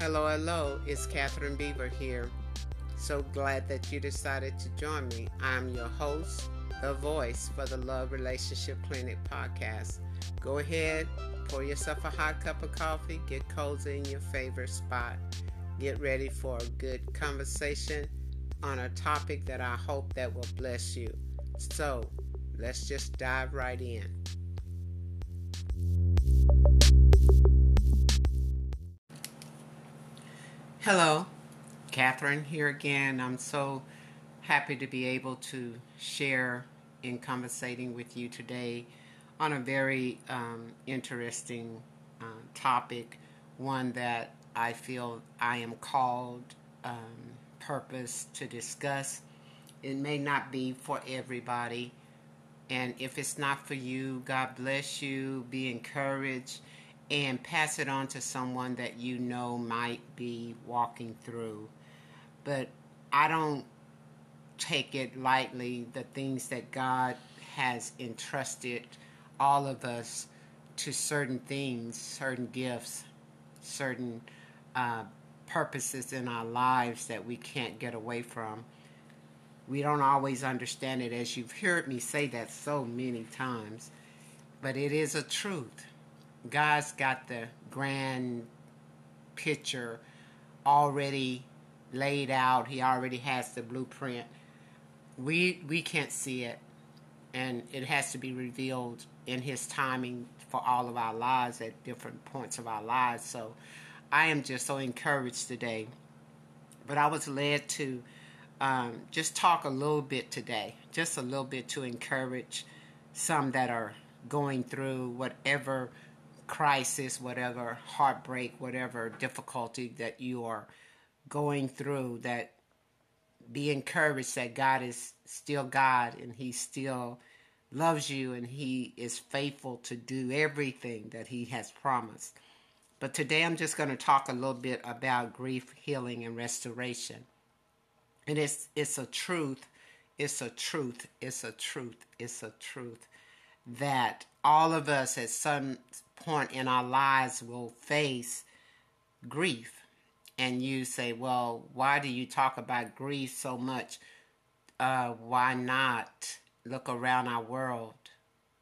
Hello, hello, it's Catherine Beaver here. So glad that you decided to join me. I'm your host, the voice for the Love Relationship Clinic podcast. Go ahead, pour yourself a hot cup of coffee, get cozy in your favorite spot, get ready for a good conversation on a topic that I hope that will bless you. So, let's just dive right in. Hello, Catherine here again. I'm so happy to be able to share in conversating with you today on a very um, interesting uh, topic, one that I feel I am called um, purpose to discuss. It may not be for everybody, and if it's not for you, God bless you, be encouraged and pass it on to someone that you know might be walking through. But I don't take it lightly the things that God has entrusted all of us to certain things, certain gifts, certain uh, purposes in our lives that we can't get away from. We don't always understand it, as you've heard me say that so many times, but it is a truth God's got the grand picture already laid out. He already has the blueprint. We we can't see it, and it has to be revealed in His timing for all of our lives at different points of our lives. So, I am just so encouraged today. But I was led to um, just talk a little bit today, just a little bit to encourage some that are going through whatever crisis, whatever heartbreak, whatever difficulty that you are going through, that be encouraged that God is still God and He still loves you and He is faithful to do everything that He has promised. But today I'm just going to talk a little bit about grief, healing, and restoration. And it's it's a truth, it's a truth, it's a truth, it's a truth that all of us at some point in our lives will face grief. And you say, well, why do you talk about grief so much? Uh, why not look around our world?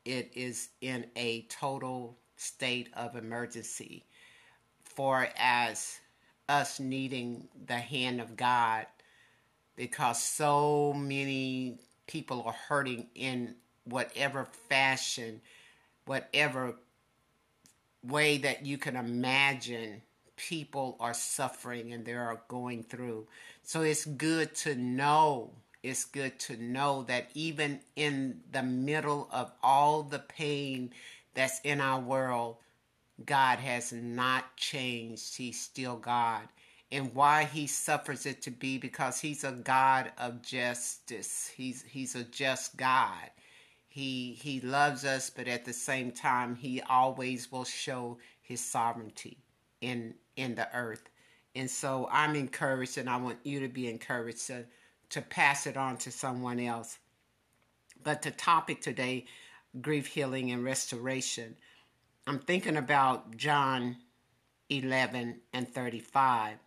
It is in a total state of emergency for as us needing the hand of God because so many people are hurting in whatever fashion, whatever way that you can imagine people are suffering and they are going through. So it's good to know, it's good to know that even in the middle of all the pain that's in our world, God has not changed. He's still God. And why he suffers it to be because he's a God of justice. He's he's a just God. He he loves us, but at the same time, he always will show his sovereignty in in the earth. And so I'm encouraged, and I want you to be encouraged to to pass it on to someone else. But the topic today, grief healing and restoration. I'm thinking about John 11 and 35.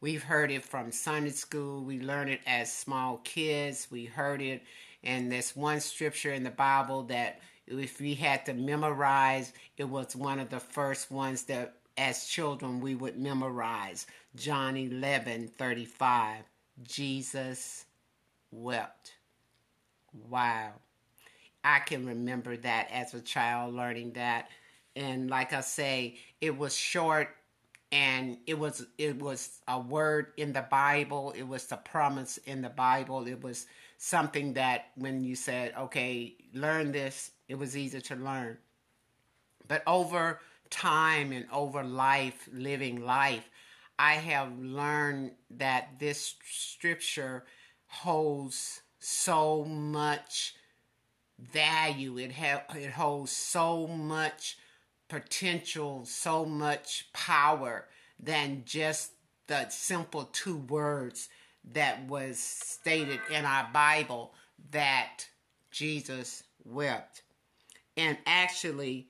We've heard it from Sunday school. We learned it as small kids. We heard it and there's one scripture in the Bible that if we had to memorize, it was one of the first ones that as children we would memorize. John 11 35. Jesus wept. Wow. I can remember that as a child learning that. And like I say, it was short and it was it was a word in the Bible. It was the promise in the Bible. It was something that when you said, okay, learn this, it was easy to learn. But over time and over life, living life, I have learned that this scripture holds so much value. It ha- it holds so much potential, so much power than just the simple two words that was stated in our Bible that Jesus wept. And actually,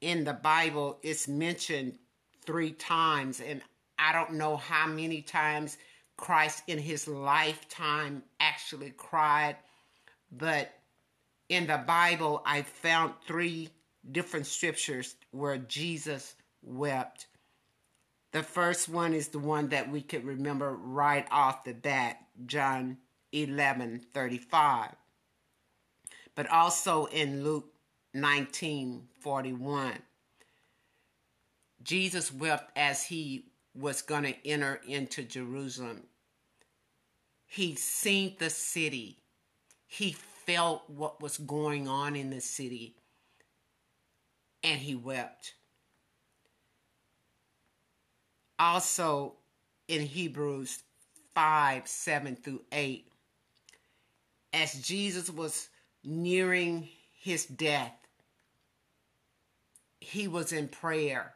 in the Bible, it's mentioned three times. And I don't know how many times Christ in his lifetime actually cried, but in the Bible, I found three different scriptures where Jesus wept. The first one is the one that we could remember right off the bat, John 11 35. But also in Luke 19 41. Jesus wept as he was going to enter into Jerusalem. He seen the city. He felt what was going on in the city. And he wept. Also in Hebrews 5 7 through 8, as Jesus was nearing his death, he was in prayer.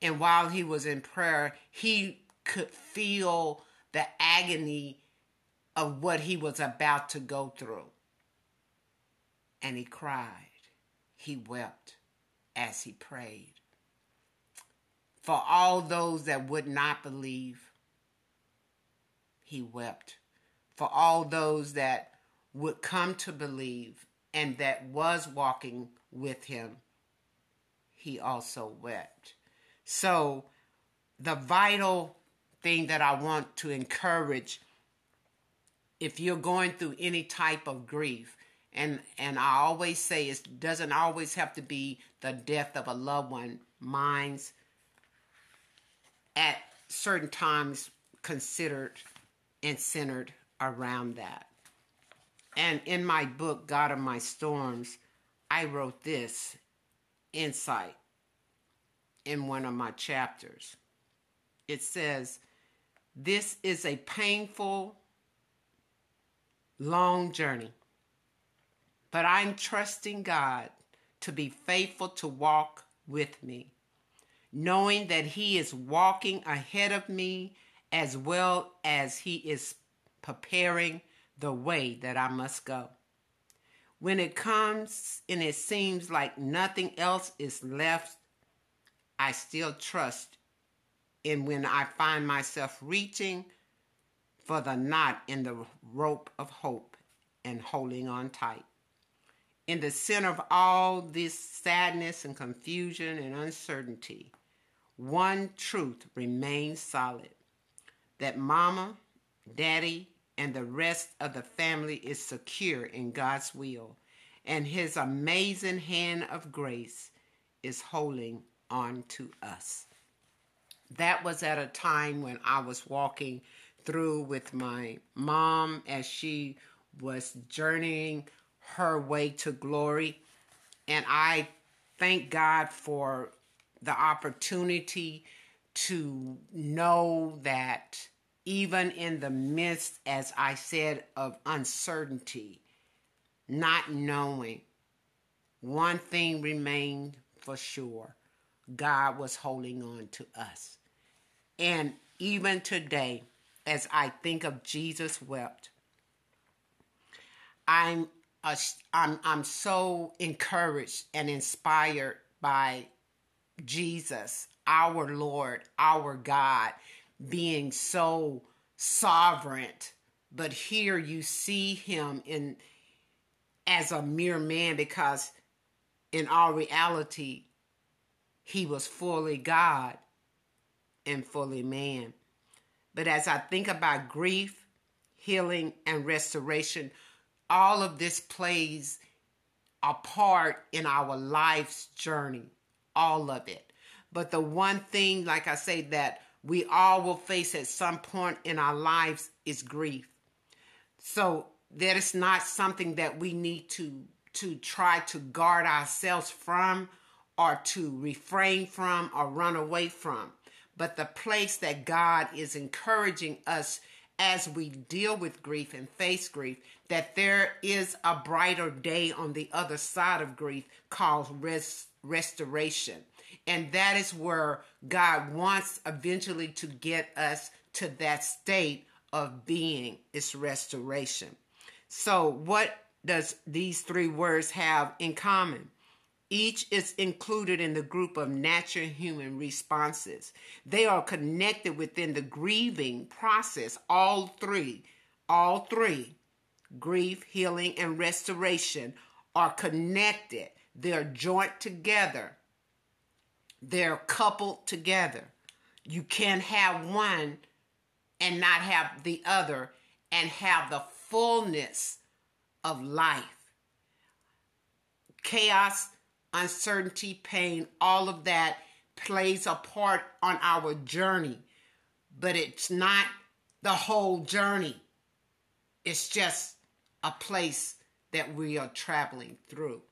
And while he was in prayer, he could feel the agony of what he was about to go through. And he cried. He wept as he prayed. For all those that would not believe, he wept. For all those that would come to believe and that was walking with him, he also wept. So, the vital thing that I want to encourage if you're going through any type of grief, and and I always say it doesn't always have to be the death of a loved one. Mine's at certain times considered and centered around that. And in my book, God of My Storms, I wrote this insight in one of my chapters. It says, This is a painful, long journey, but I'm trusting God to be faithful to walk with me, knowing that He is walking ahead of me as well as He is preparing the way that I must go. When it comes and it seems like nothing else is left, I still trust And when I find myself reaching for the knot in the rope of hope and holding on tight. In the center of all this sadness and confusion and uncertainty, one truth remains solid that mama, daddy, and the rest of the family is secure in God's will, and His amazing hand of grace is holding on to us. That was at a time when I was walking through with my mom as she was journeying her way to glory. And I thank God for the opportunity to know that even in the midst, as I said, of uncertainty, not knowing, one thing remained for sure God was holding on to us. And even today, as I think of Jesus wept, I'm a, I'm I'm so encouraged and inspired by Jesus, our Lord, our God, being so sovereign, but here you see him in as a mere man because in all reality he was fully God and fully man. But as I think about grief, healing, and restoration, all of this plays a part in our life's journey, all of it. But the one thing, like I say, that we all will face at some point in our lives is grief. So that is not something that we need to to try to guard ourselves from or to refrain from or run away from. But the place that God is encouraging us as we deal with grief and face grief, that there is a brighter day on the other side of grief called res- restoration. And that is where God wants eventually to get us to that state of being is restoration. So what does these three words have in common? Each is included in the group of natural human responses. They are connected within the grieving process. All three, all three, grief, healing, and restoration are connected. They're joint together. They're coupled together. You can't have one and not have the other and have the fullness of life. Chaos, uncertainty, pain, all of that plays a part on our journey, but it's not the whole journey. It's just a place that we are traveling through.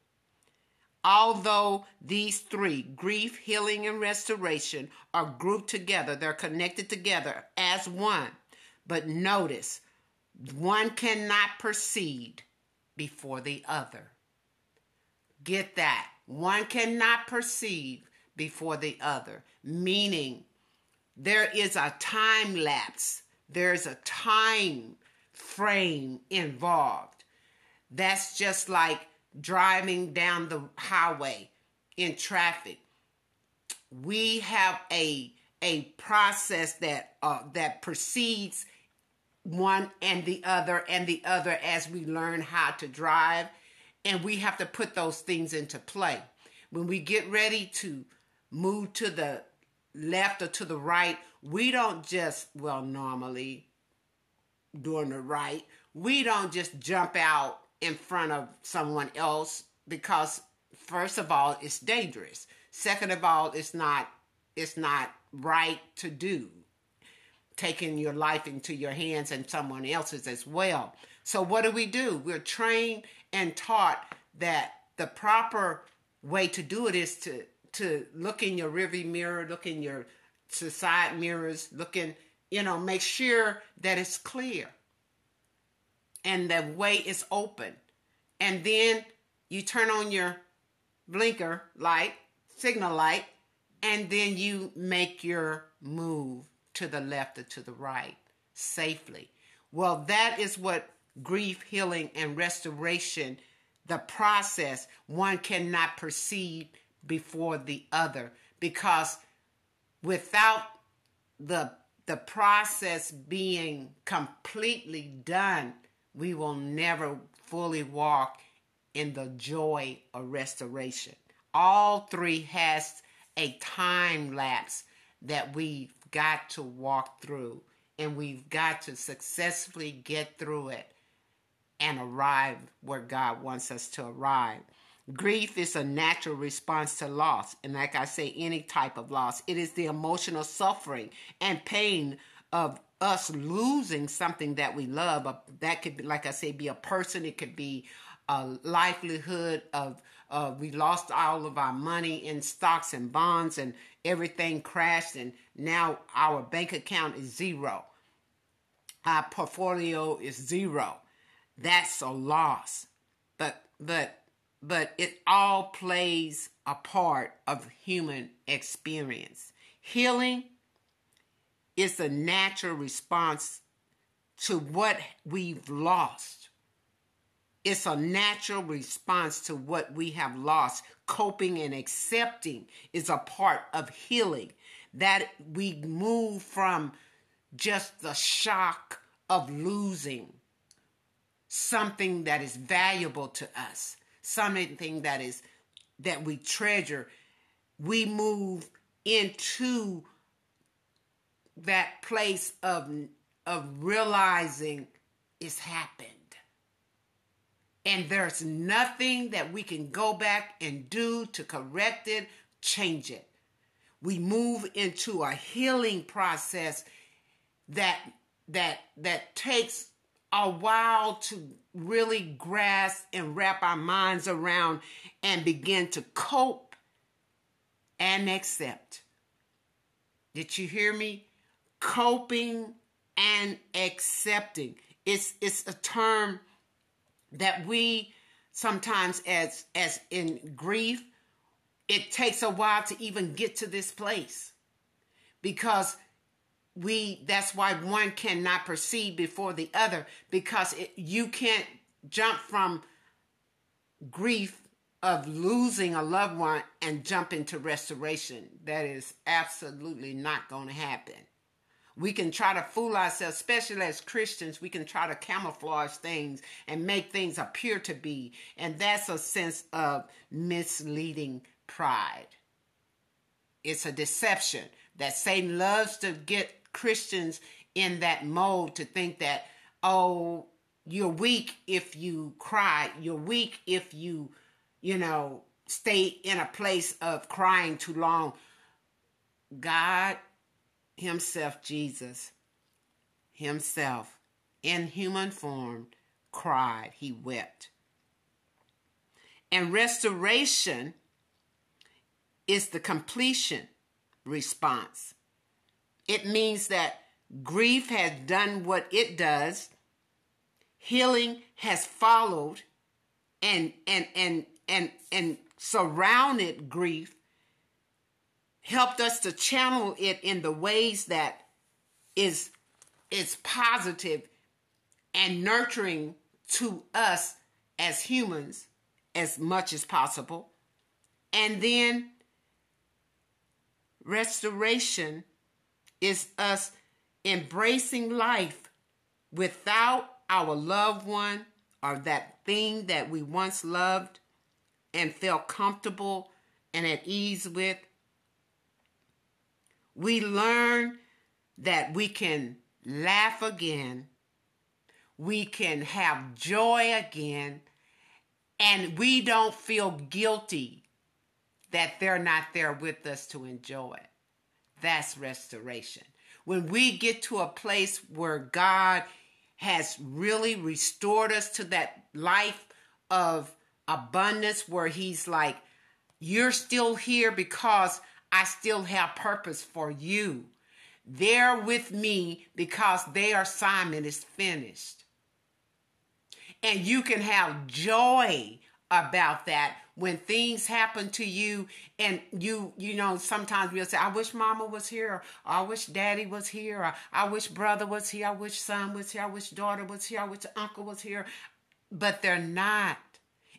Although these three, grief, healing, and restoration, are grouped together, they're connected together as one. But notice, one cannot proceed before the other. Get that. One cannot perceive before the other, meaning there is a time lapse, there's a time frame involved. That's just like driving down the highway in traffic. We have a a process that uh, that precedes one and the other and the other as we learn how to drive and we have to put those things into play. When we get ready to move to the left or to the right we don't just well normally doing the right we don't just jump out in front of someone else because first of all it's dangerous. Second of all it's not it's not right to do taking your life into your hands and someone else's as well. So what do we do? We're trained and taught that the proper way to do it is to to look in your rearview mirror look in your side mirrors look in you know make sure that it's clear and the way is open. And then you turn on your blinker light, signal light, and then you make your move to the left or to the right safely. Well, that is what grief, healing, and restoration, the process, one cannot proceed before the other because without the the process being completely done we will never fully walk in the joy of restoration. All three has a time lapse that we've got to walk through and we've got to successfully get through it and arrive where God wants us to arrive. Grief is a natural response to loss. And like I say, any type of loss, it is the emotional suffering and pain of us losing something that we love. That could be, like I say, be a person. It could be a livelihood of uh, we lost all of our money in stocks and bonds and everything crashed and now our bank account is zero. Our portfolio is zero. That's a loss. But but but it all plays a part of human experience. Healing is a natural response to what we've lost. It's a natural response to what we have lost. Coping and accepting is a part of healing. That we move from just the shock of losing something that is valuable to us, something that is that we treasure. We move into that place of of realizing it's happened. And there's nothing that we can go back and do to correct it, change it. We move into a healing process that that that takes a while to really grasp and wrap our minds around and begin to cope and accept. Did you hear me? coping and accepting. It's it's a term that we sometimes as as in grief it takes a while to even get to this place because we that's why one cannot proceed before the other because it, you can't jump from grief of losing a loved one and jump into restoration. That is absolutely not going to happen. We can try to fool ourselves, especially as Christians. We can try to camouflage things and make things appear to be. And that's a sense of misleading pride. It's a deception that Satan loves to get Christians in that mode to think that, oh, you're weak if you cry. You're weak if you, you know, stay in a place of crying too long. God Himself, Jesus, Himself, in human form, cried. He wept. And restoration is the completion response. It means that grief has done what it does, healing has followed and and and and and surrounded grief helped us to channel it in the ways that is is positive and nurturing to us as humans as much as possible. And then restoration is us embracing life without our loved one or that thing that we once loved and felt comfortable and at ease with. We learn that we can laugh again, we can have joy again, and we don't feel guilty that they're not there with us to enjoy it. That's restoration. When we get to a place where God has really restored us to that life of abundance, where He's like, You're still here because I still have purpose for you. They're with me because their assignment is finished. And you can have joy about that when things happen to you and you you know sometimes we'll say i wish mama was here or i wish daddy was here or i wish brother was here i wish son was here i wish daughter was here i wish uncle was here. But they're not.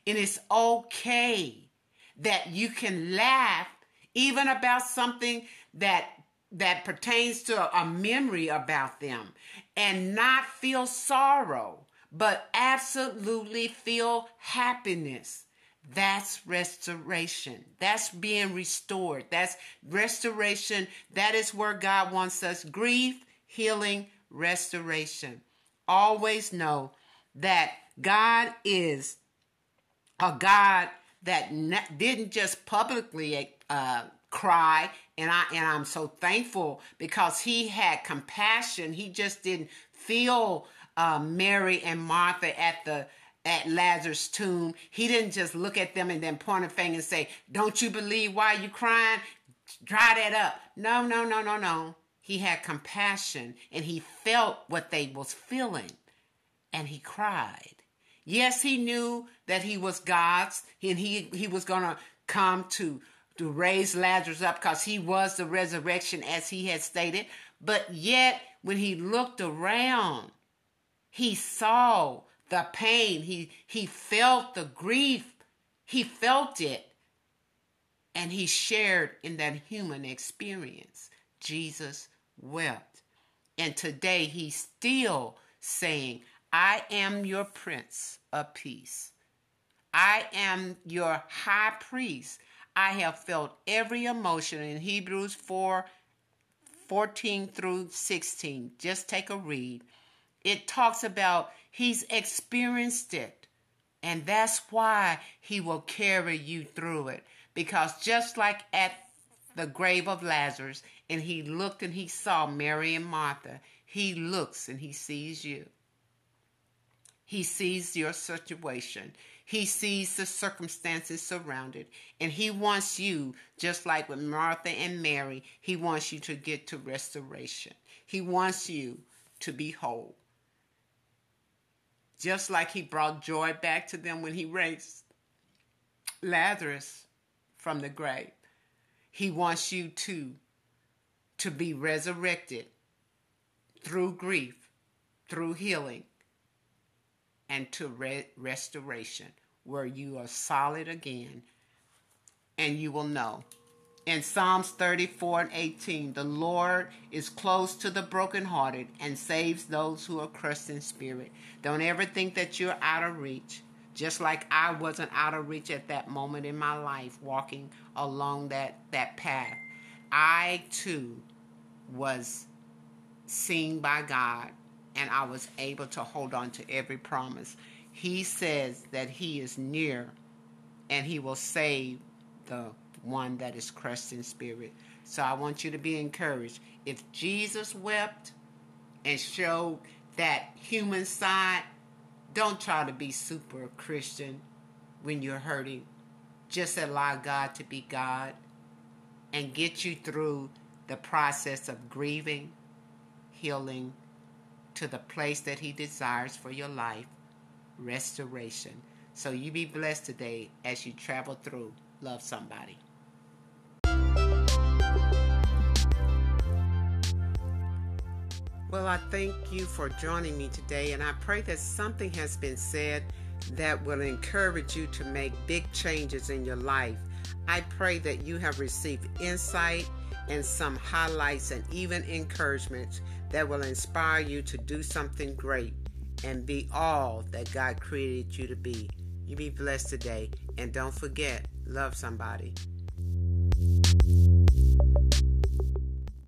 And it's okay that you can laugh even about something that that pertains to a memory about them and not feel sorrow but absolutely feel happiness that's restoration. That's being restored. That's restoration. That is where God wants us grief, healing, restoration. Always know that God is a God that didn't just publicly uh, cry, and I and I'm so thankful because He had compassion. He just didn't feel uh, Mary and Martha at the at Lazarus' tomb. He didn't just look at them and then point a finger and say, Don't you believe why you crying? Dry that up. No, no, no, no, no. He had compassion and he felt what they was feeling and he cried. Yes, he knew that he was God's and he, he was going to come to, to raise Lazarus up because he was the resurrection as he had stated. But yet, when he looked around, he saw the pain. He, he felt the grief. He felt it. And he shared in that human experience. Jesus wept. And today he's still saying, I am your prince of peace. I am your high priest. I have felt every emotion in Hebrews 4 14 through 16. Just take a read. It talks about He's experienced it. And that's why he will carry you through it. Because just like at the grave of Lazarus, and he looked and he saw Mary and Martha, he looks and he sees you. He sees your situation. He sees the circumstances surrounded. And he wants you, just like with Martha and Mary, he wants you to get to restoration. He wants you to be whole. Just like he brought joy back to them when he raised Lazarus from the grave. He wants you to to be resurrected through grief, through healing, and to re- restoration. where you are solid again and you will know. In Psalms 34 and 18, the Lord is close to the brokenhearted and saves those who are crushed in spirit. Don't ever think that you're out of reach. Just like I wasn't out of reach at that moment in my life walking along that, that path. I too was seen by God and I was able to hold on to every promise. He says that He is near and He will save the one that is crushed in spirit. So I want you to be encouraged. If Jesus wept and showed that human side, don't try to be super Christian when you're hurting. Just allow God to be God and get you through the process of grieving, healing, to the place that He desires for your life, restoration. So you be blessed today as you travel through. Love somebody. Well, I thank you for joining me today, and I pray that something has been said that will encourage you to make big changes in your life. I pray that you have received insight and some highlights and even encouragements that will inspire you to do something great and be all that God created you to be. You be blessed today, and don't forget, love somebody.